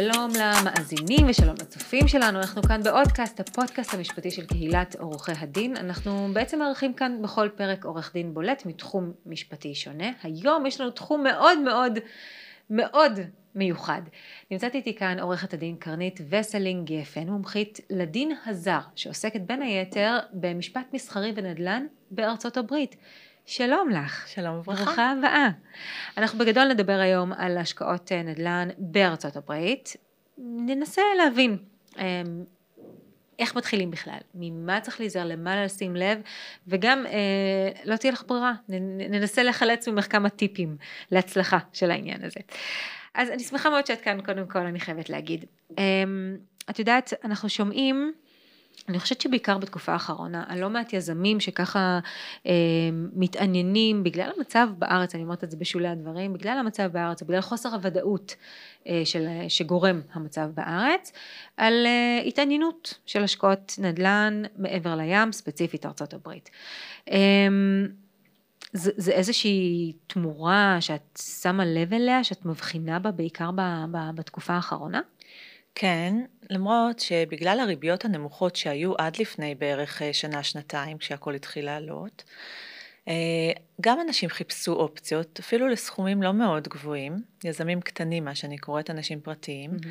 שלום למאזינים ושלום לצופים שלנו, אנחנו כאן באודקאסט, הפודקאסט המשפטי של קהילת עורכי הדין. אנחנו בעצם מארחים כאן בכל פרק עורך דין בולט מתחום משפטי שונה. היום יש לנו תחום מאוד מאוד מאוד מיוחד. נמצאת איתי כאן עורכת הדין קרנית וסלינג גפן, מומחית לדין הזר, שעוסקת בין היתר במשפט מסחרי ונדל"ן בארצות הברית. שלום לך. שלום וברכה. ברוכה הבאה. אנחנו בגדול נדבר היום על השקעות אה, נדל"ן בארצות הברית. ננסה להבין אמ, איך מתחילים בכלל, ממה צריך להיזהר, למה לשים לב, וגם אה, לא תהיה לך ברירה, ננסה לחלץ ממך כמה טיפים להצלחה של העניין הזה. אז אני שמחה מאוד שאת כאן, קודם כל, אני חייבת להגיד. את יודעת, אנחנו שומעים אני חושבת שבעיקר בתקופה האחרונה, על לא מעט יזמים שככה אה, מתעניינים בגלל המצב בארץ, אני אומרת את זה בשולי הדברים, בגלל המצב בארץ, בגלל חוסר הוודאות אה, של, שגורם המצב בארץ, על אה, התעניינות של השקעות נדל"ן מעבר לים, ספציפית ארצות הברית. אה, זה, זה איזושהי תמורה שאת שמה לב אליה, שאת מבחינה בה בעיקר ב, ב, בתקופה האחרונה? כן, למרות שבגלל הריביות הנמוכות שהיו עד לפני בערך אה, שנה-שנתיים, כשהכול התחיל לעלות, אה, גם אנשים חיפשו אופציות, אפילו לסכומים לא מאוד גבוהים, יזמים קטנים, מה שאני קוראת אנשים פרטיים, mm-hmm.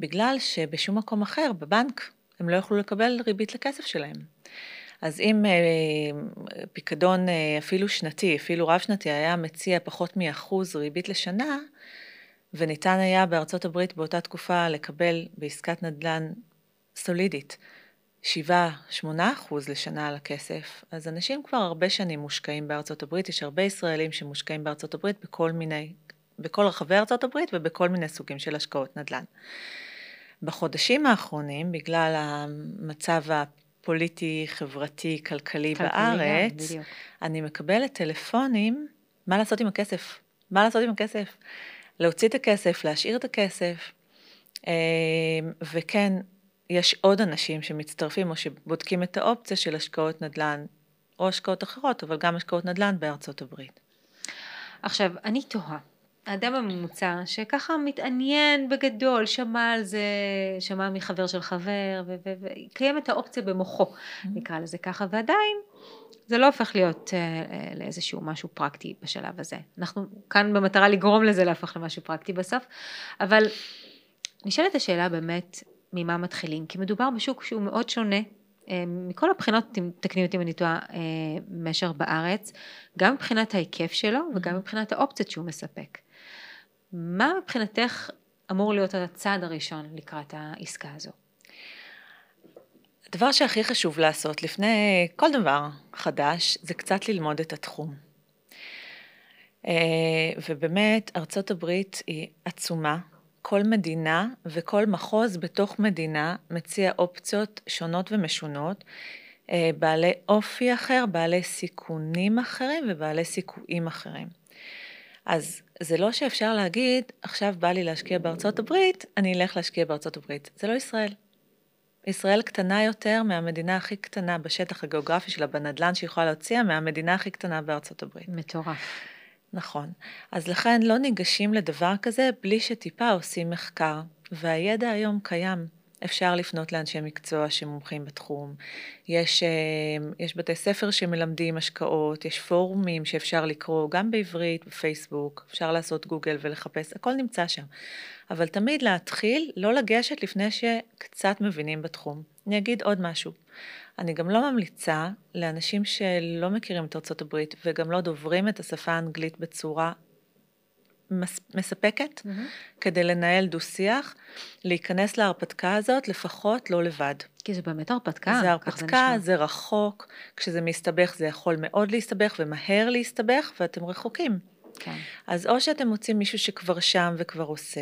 בגלל שבשום מקום אחר, בבנק, הם לא יכלו לקבל ריבית לכסף שלהם. אז אם אה, פיקדון אפילו שנתי, אפילו רב שנתי, היה מציע פחות מאחוז ריבית לשנה, וניתן היה בארצות הברית באותה תקופה לקבל בעסקת נדל"ן סולידית 7-8 אחוז לשנה על הכסף, אז אנשים כבר הרבה שנים מושקעים בארצות הברית, יש הרבה ישראלים שמושקעים בארצות הברית בכל מיני, בכל רחבי ארצות הברית ובכל מיני סוגים של השקעות נדל"ן. בחודשים האחרונים, בגלל המצב הפוליטי, חברתי, כלכלי, כלכלי בארץ, אני מקבלת טלפונים, מה לעשות עם הכסף? מה לעשות עם הכסף? להוציא את הכסף, להשאיר את הכסף, אמ, וכן, יש עוד אנשים שמצטרפים או שבודקים את האופציה של השקעות נדל"ן, או השקעות אחרות, אבל גם השקעות נדל"ן בארצות הברית. עכשיו, אני תוהה. האדם הממוצע שככה מתעניין בגדול, שמע על זה, שמע מחבר של חבר, וקיימת האופציה במוחו, mm-hmm. נקרא לזה ככה, ועדיין זה לא הופך להיות אה, אה, לאיזשהו משהו פרקטי בשלב הזה. אנחנו כאן במטרה לגרום לזה להפוך למשהו פרקטי בסוף, אבל נשאלת השאלה באמת ממה מתחילים, כי מדובר בשוק שהוא מאוד שונה אה, מכל הבחינות, תקני אותי אם אני טועה, משר בארץ, גם מבחינת ההיקף שלו וגם מבחינת האופציות שהוא מספק. מה מבחינתך אמור להיות הצעד הראשון לקראת העסקה הזו? הדבר שהכי חשוב לעשות לפני כל דבר חדש, זה קצת ללמוד את התחום. אה, ובאמת, ארצות הברית היא עצומה. כל מדינה וכל מחוז בתוך מדינה מציע אופציות שונות ומשונות, אה, בעלי אופי אחר, בעלי סיכונים אחרים ובעלי סיכויים אחרים. אז זה לא שאפשר להגיד, עכשיו בא לי להשקיע בארצות הברית, אני אלך להשקיע בארצות הברית. זה לא ישראל. ישראל קטנה יותר מהמדינה הכי קטנה בשטח הגיאוגרפי שלה, בנדלן שהיא יכולה להציע, מהמדינה הכי קטנה בארצות הברית. מטורף. נכון. אז לכן לא ניגשים לדבר כזה בלי שטיפה עושים מחקר, והידע היום קיים. אפשר לפנות לאנשי מקצוע שמומחים בתחום. יש, אה, יש בתי ספר שמלמדים השקעות, יש פורומים שאפשר לקרוא גם בעברית, בפייסבוק, אפשר לעשות גוגל ולחפש, הכל נמצא שם. אבל תמיד להתחיל, לא לגשת לפני שקצת מבינים בתחום. אני אגיד עוד משהו. אני גם לא ממליצה לאנשים שלא מכירים את ארצות הברית וגם לא דוברים את השפה האנגלית בצורה מספקת mm-hmm. כדי לנהל דו-שיח, להיכנס להרפתקה הזאת לפחות לא לבד. כי זה באמת הרפתקה. זה הרפתקה, זה, זה רחוק, כשזה מסתבך זה יכול מאוד להסתבך ומהר להסתבך ואתם רחוקים. כן. אז או שאתם מוצאים מישהו שכבר שם וכבר עושה,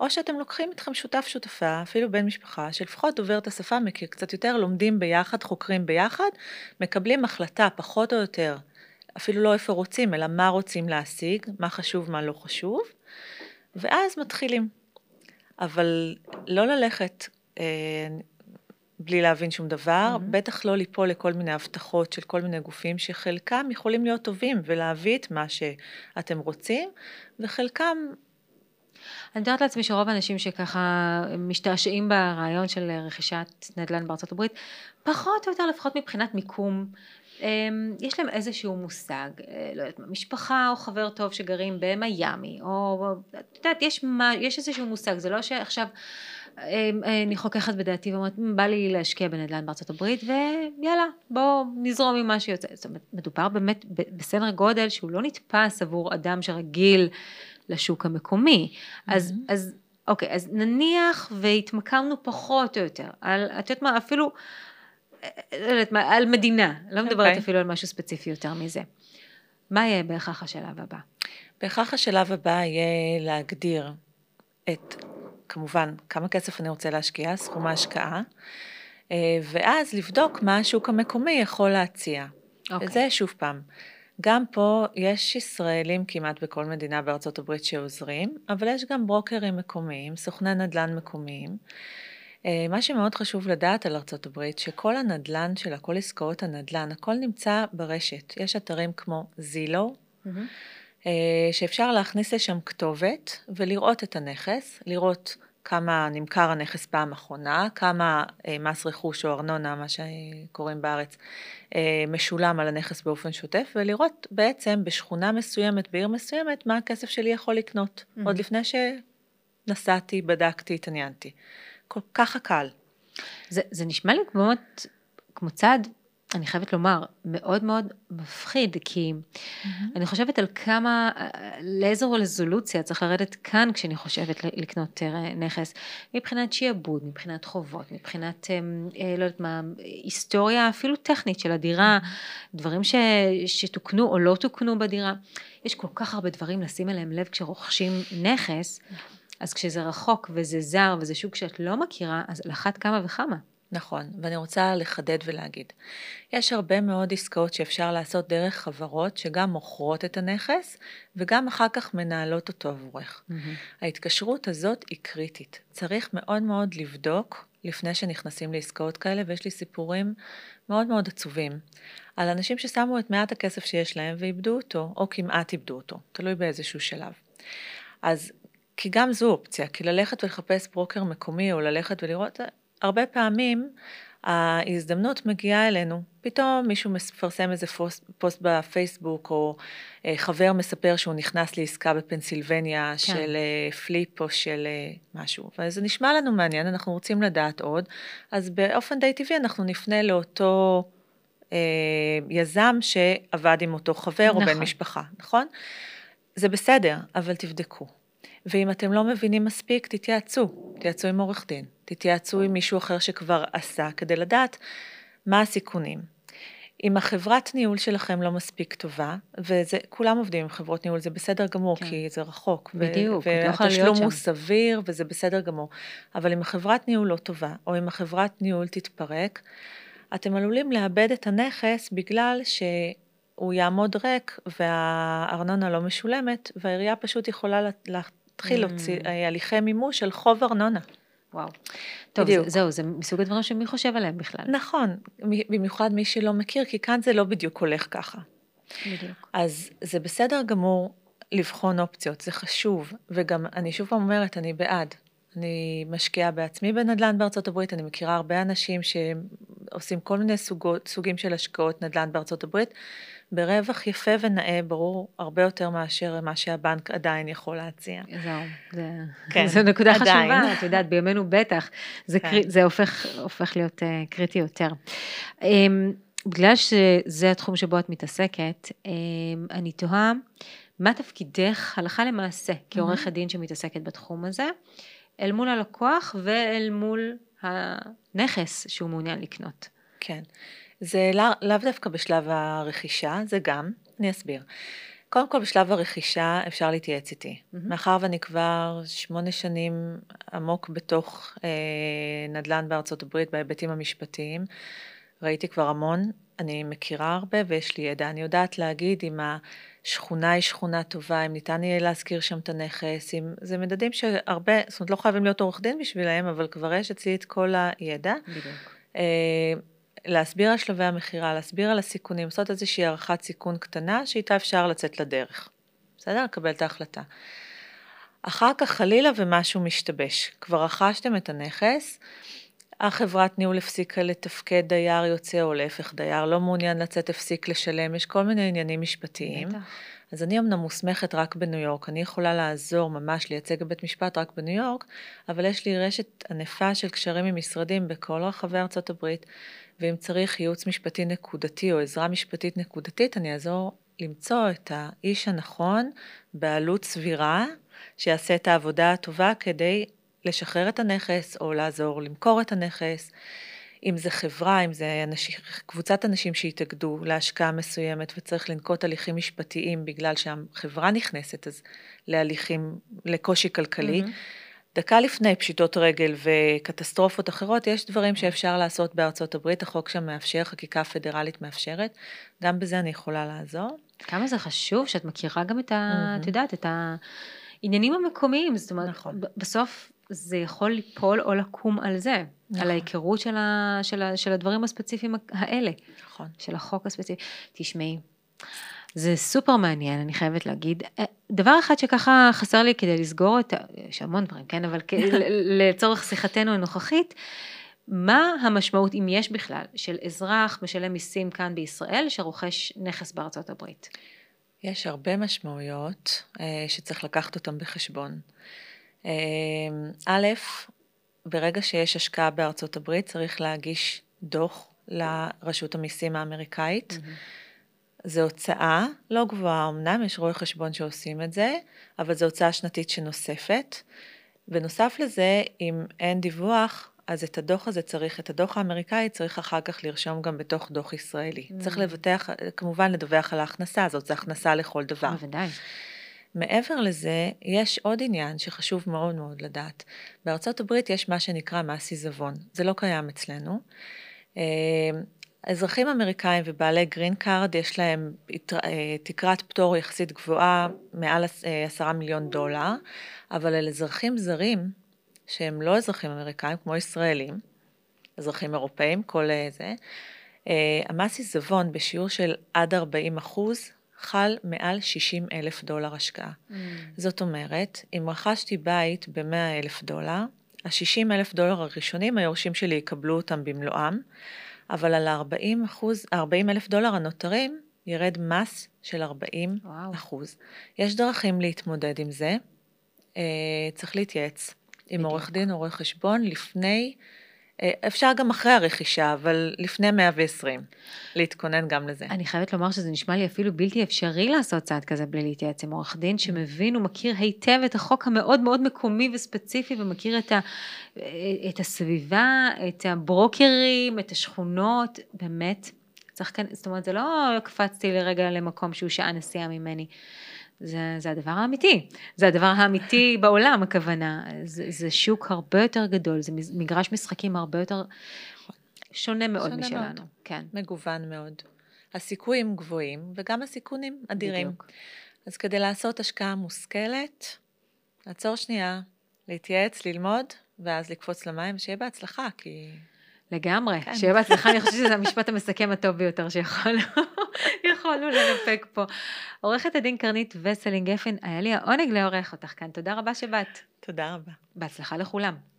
או שאתם לוקחים איתכם שותף שותפה, אפילו בן משפחה, שלפחות דובר את השפה, מכיר קצת יותר, לומדים ביחד, חוקרים ביחד, מקבלים החלטה פחות או יותר אפילו לא איפה רוצים, אלא מה רוצים להשיג, מה חשוב, מה לא חשוב, ואז מתחילים. אבל לא ללכת אה, בלי להבין שום דבר, mm-hmm. בטח לא ליפול לכל מיני הבטחות של כל מיני גופים שחלקם יכולים להיות טובים ולהביא את מה שאתם רוצים, וחלקם אני מתארת לעצמי שרוב האנשים שככה משתעשעים ברעיון של רכישת נדל"ן בארצות הברית, פחות או יותר לפחות מבחינת מיקום, יש להם איזשהו מושג, אה, לא יודעת מה, משפחה או חבר טוב שגרים במיאמי, או את יודעת, יש, מה, יש איזשהו מושג, זה לא שעכשיו אמ, אני חוככת בדעתי ואומרת, בא לי להשקיע בנדל"ן בארצות הברית, ויאללה, בואו נזרום עם מה שיוצא. זאת אומרת, מדובר באמת בסדר גודל שהוא לא נתפס עבור אדם שרגיל לשוק המקומי. Mm-hmm. אז, אז אוקיי, אז נניח והתמקמנו פחות או יותר, על, את יודעת מה, אפילו, על מדינה, לא מדברת okay. אוקיי. אפילו על משהו ספציפי יותר מזה. מה יהיה בהכרח השלב הבא? בהכרח השלב הבא יהיה להגדיר את, כמובן, כמה כסף אני רוצה להשקיע, סכום ההשקעה, אה, ואז לבדוק מה השוק המקומי יכול להציע. Okay. אוקיי. וזה שוב פעם. גם פה יש ישראלים כמעט בכל מדינה בארצות הברית שעוזרים, אבל יש גם ברוקרים מקומיים, סוכני נדל"ן מקומיים. אה, מה שמאוד חשוב לדעת על ארצות הברית, שכל הנדל"ן שלה, כל עסקאות הנדל"ן, הכל נמצא ברשת. יש אתרים כמו זילו, mm-hmm. שאפשר להכניס לשם כתובת ולראות את הנכס, לראות כמה נמכר הנכס פעם אחרונה, כמה אה, מס רכוש או ארנונה, מה שקוראים בארץ, אה, משולם על הנכס באופן שוטף, ולראות בעצם בשכונה מסוימת, בעיר מסוימת, מה הכסף שלי יכול לקנות, mm-hmm. עוד לפני שנסעתי, בדקתי, התעניינתי. כל כך הקל. זה, זה נשמע לי כמו, כמו צעד אני חייבת לומר, מאוד מאוד מפחיד, כי mm-hmm. אני חושבת על כמה, לאיזו רזולוציה צריך לרדת כאן כשאני חושבת לקנות אה, נכס, מבחינת שיעבוד, מבחינת חובות, מבחינת, אה, אה, לא יודעת מה, היסטוריה אפילו טכנית של הדירה, mm-hmm. דברים ש, שתוקנו או לא תוקנו בדירה. יש כל כך הרבה דברים לשים אליהם לב כשרוכשים נכס, אז כשזה רחוק וזה זר וזה שוק שאת לא מכירה, אז על אחת כמה וכמה. נכון, ואני רוצה לחדד ולהגיד, יש הרבה מאוד עסקאות שאפשר לעשות דרך חברות שגם מוכרות את הנכס וגם אחר כך מנהלות אותו עבורך. Mm-hmm. ההתקשרות הזאת היא קריטית, צריך מאוד מאוד לבדוק לפני שנכנסים לעסקאות כאלה, ויש לי סיפורים מאוד מאוד עצובים על אנשים ששמו את מעט הכסף שיש להם ואיבדו אותו, או כמעט איבדו אותו, תלוי באיזשהו שלב. אז כי גם זו אופציה, כי ללכת ולחפש ברוקר מקומי או ללכת ולראות, הרבה פעמים ההזדמנות מגיעה אלינו. פתאום מישהו מפרסם איזה פוסט, פוסט בפייסבוק, או אה, חבר מספר שהוא נכנס לעסקה בפנסילבניה כן. של אה, flip או של אה, משהו. וזה נשמע לנו מעניין, אנחנו רוצים לדעת עוד, אז באופן די טבעי אנחנו נפנה לאותו אה, יזם שעבד עם אותו חבר נכון. או בן נכון. משפחה, נכון? זה בסדר, אבל תבדקו. ואם אתם לא מבינים מספיק, תתייעצו, תתייעצו עם עורך דין, תתייעצו עם מישהו אחר שכבר עשה, כדי לדעת מה הסיכונים. אם החברת ניהול שלכם לא מספיק טובה, וזה, כולם עובדים עם חברות ניהול, זה בסדר גמור, כן. כי זה רחוק. בדיוק, לא יכולה להיות שם. והתשלום הוא סביר, וזה בסדר גמור. אבל אם החברת ניהול לא טובה, או אם החברת ניהול תתפרק, אתם עלולים לאבד את הנכס בגלל שהוא יעמוד ריק והארנונה לא משולמת, והעירייה פשוט יכולה להתחיל להוציא mm. אה, הליכי מימוש על חוב ארנונה. וואו. טוב, בדיוק. זהו, זה מסוג הדברים שמי חושב עליהם בכלל. נכון, במיוחד מי שלא מכיר, כי כאן זה לא בדיוק הולך ככה. בדיוק. אז זה בסדר גמור לבחון אופציות, זה חשוב, וגם אני שוב פעם אומרת, אני בעד. אני משקיעה בעצמי בנדל"ן בארצות הברית, אני מכירה הרבה אנשים שעושים כל מיני סוגות, סוגים של השקעות נדל"ן בארצות הברית, ברווח יפה ונאה, ברור הרבה יותר מאשר מה שהבנק עדיין יכול להציע. זהו, זה, כן, זו נקודה עדיין. חשובה, את יודעת, בימינו בטח, זה, כן. קרי, זה הופך, הופך להיות uh, קריטי יותר. Um, בגלל שזה התחום שבו את מתעסקת, um, אני תוהה, מה תפקידך הלכה למעשה כעורכת mm-hmm. דין שמתעסקת בתחום הזה, אל מול הלקוח ואל מול הנכס שהוא מעוניין לקנות? כן. זה לאו לא דווקא בשלב הרכישה, זה גם, אני אסביר. קודם כל בשלב הרכישה אפשר להתייעץ איתי. Mm-hmm. מאחר ואני כבר שמונה שנים עמוק בתוך אה, נדל"ן בארצות הברית בהיבטים המשפטיים, ראיתי כבר המון, אני מכירה הרבה ויש לי ידע. אני יודעת להגיד אם השכונה היא שכונה טובה, אם ניתן יהיה להזכיר שם את הנכס, אם... זה מדדים שהרבה, זאת אומרת לא חייבים להיות עורך דין בשבילם, אבל כבר יש אצלי את כל הידע. בדיוק. אה, להסביר על שלבי המכירה, להסביר על הסיכונים, לעשות איזושהי הערכת סיכון קטנה שאיתה אפשר לצאת לדרך. בסדר? לקבל את ההחלטה. אחר כך חלילה ומשהו משתבש. כבר רכשתם את הנכס, החברת ניהול הפסיקה לתפקד, דייר יוצא, או להפך, דייר לא מעוניין לצאת, הפסיק לשלם, יש כל מיני עניינים משפטיים. בטח. אז אני אמנם מוסמכת רק בניו יורק, אני יכולה לעזור ממש לייצג בבית משפט רק בניו יורק, אבל יש לי רשת ענפה של קשרים עם משרדים בכל רחבי ארצות הברית, ואם צריך ייעוץ משפטי נקודתי או עזרה משפטית נקודתית, אני אעזור למצוא את האיש הנכון בעלות סבירה, שיעשה את העבודה הטובה כדי לשחרר את הנכס או לעזור למכור את הנכס. אם זה חברה, אם זה אנשים, קבוצת אנשים שהתאגדו להשקעה מסוימת וצריך לנקוט הליכים משפטיים בגלל שהחברה נכנסת, אז להליכים, לקושי כלכלי. Mm-hmm. דקה לפני פשיטות רגל וקטסטרופות אחרות, יש דברים שאפשר לעשות בארצות הברית, החוק שם מאפשר, חקיקה פדרלית מאפשרת, גם בזה אני יכולה לעזור. כמה זה חשוב שאת מכירה גם את ה... Mm-hmm. את יודעת, את העניינים המקומיים, זאת אומרת, נכון. בסוף זה יכול ליפול או לקום על זה, נכון. על ההיכרות של, ה, של, ה, של הדברים הספציפיים האלה. נכון. של החוק הספציפי. תשמעי, זה סופר מעניין, אני חייבת להגיד. אה, דבר אחד שככה חסר לי כדי לסגור את ה... יש המון דברים, כן? אבל לצורך שיחתנו הנוכחית, מה המשמעות, אם יש בכלל, של אזרח משלם מיסים כאן בישראל שרוכש נכס בארצות הברית? יש הרבה משמעויות אה, שצריך לקחת אותן בחשבון. אמ, א', ברגע שיש השקעה בארצות הברית צריך להגיש דוח לרשות המיסים האמריקאית. Mm-hmm. זו הוצאה לא גבוהה אמנם, יש רואי חשבון שעושים את זה, אבל זו הוצאה שנתית שנוספת. בנוסף לזה, אם אין דיווח, אז את הדוח הזה צריך, את הדוח האמריקאי צריך אחר כך לרשום גם בתוך דוח ישראלי. Mm. צריך לבטח, כמובן לדווח על ההכנסה הזאת, זו הכנסה לכל דבר. בוודאי. מעבר לזה, יש עוד עניין שחשוב מאוד מאוד לדעת. בארצות הברית יש מה שנקרא מס עיזבון, זה לא קיים אצלנו. אה, אזרחים אמריקאים ובעלי green card יש להם אה, תקרת פטור יחסית גבוהה, מעל אה, עשרה מיליון דולר, אבל על אזרחים זרים, שהם לא אזרחים אמריקאים, כמו ישראלים, אזרחים אירופאים, כל זה, המס עיזבון בשיעור של עד 40 אחוז חל מעל 60 אלף דולר השקעה. Mm. זאת אומרת, אם רכשתי בית ב-100 אלף דולר, ה-60 אלף דולר הראשונים, היורשים שלי יקבלו אותם במלואם, אבל על ה-40 אלף דולר הנותרים, ירד מס של 40 וואו. אחוז. יש דרכים להתמודד עם זה, אה, צריך להתייעץ עם עורך דין או רואה חשבון לפני אפשר גם אחרי הרכישה, אבל לפני 120, להתכונן גם לזה. אני חייבת לומר שזה נשמע לי אפילו בלתי אפשרי לעשות צעד כזה בלי להתייעץ עם עורך דין שמבין ומכיר היטב את החוק המאוד מאוד מקומי וספציפי ומכיר את, ה, את הסביבה, את הברוקרים, את השכונות, באמת. צריך כאן, זאת אומרת, זה לא קפצתי לרגע למקום שהוא שעה נסיעה ממני. זה, זה הדבר האמיתי, זה הדבר האמיתי בעולם הכוונה, זה, זה שוק הרבה יותר גדול, זה מגרש משחקים הרבה יותר שונה מאוד שונה משלנו, מאוד. כן. מגוון מאוד. הסיכויים גבוהים וגם הסיכונים אדירים. בדיוק. אז כדי לעשות השקעה מושכלת, לעצור שנייה, להתייעץ, ללמוד, ואז לקפוץ למים, שיהיה בהצלחה, כי לגמרי, כן. שיהיה בהצלחה, אני חושבת שזה המשפט המסכם הטוב ביותר שיכולנו לנפק פה. עורכת הדין קרנית וסלינג גפן, היה לי העונג לארח אותך כאן, תודה רבה שבאת. תודה רבה. בהצלחה לכולם.